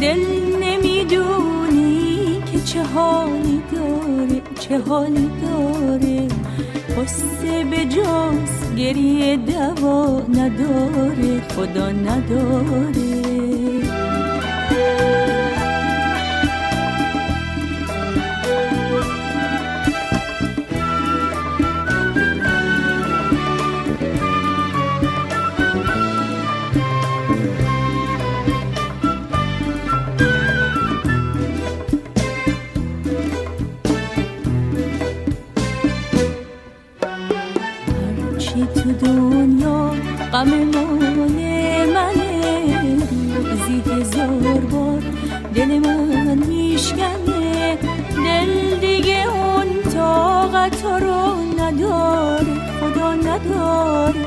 دل نمی‌دونی که چه حالی داره چه حالی داره. قصه به جز گریه دوا نداره خدا نداره. مال منه روزی هزار بار دل من میشکنه دل دیگه اون طاقت رو نداره خدا نداره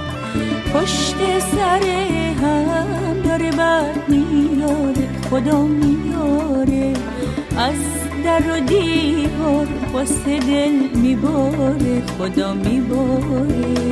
پشت سر هم داره بر میاره خدا میاره از در و دیوار دل میباره خدا میباره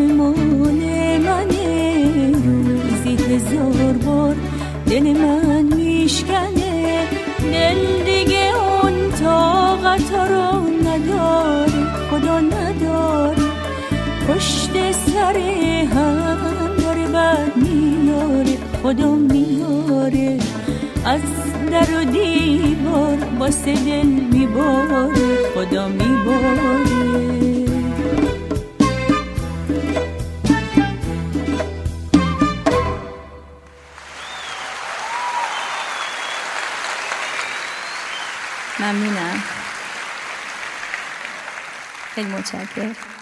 مال منه روزی هزار بار دل من میشکنه. دل دیگه اون طاقت رو نداره خدا نداره. پشت سر هم داره بر میاره خدا میاره. از در و دیوار واسه دل میباره خدا میباره Maminá. Egy mocsákért.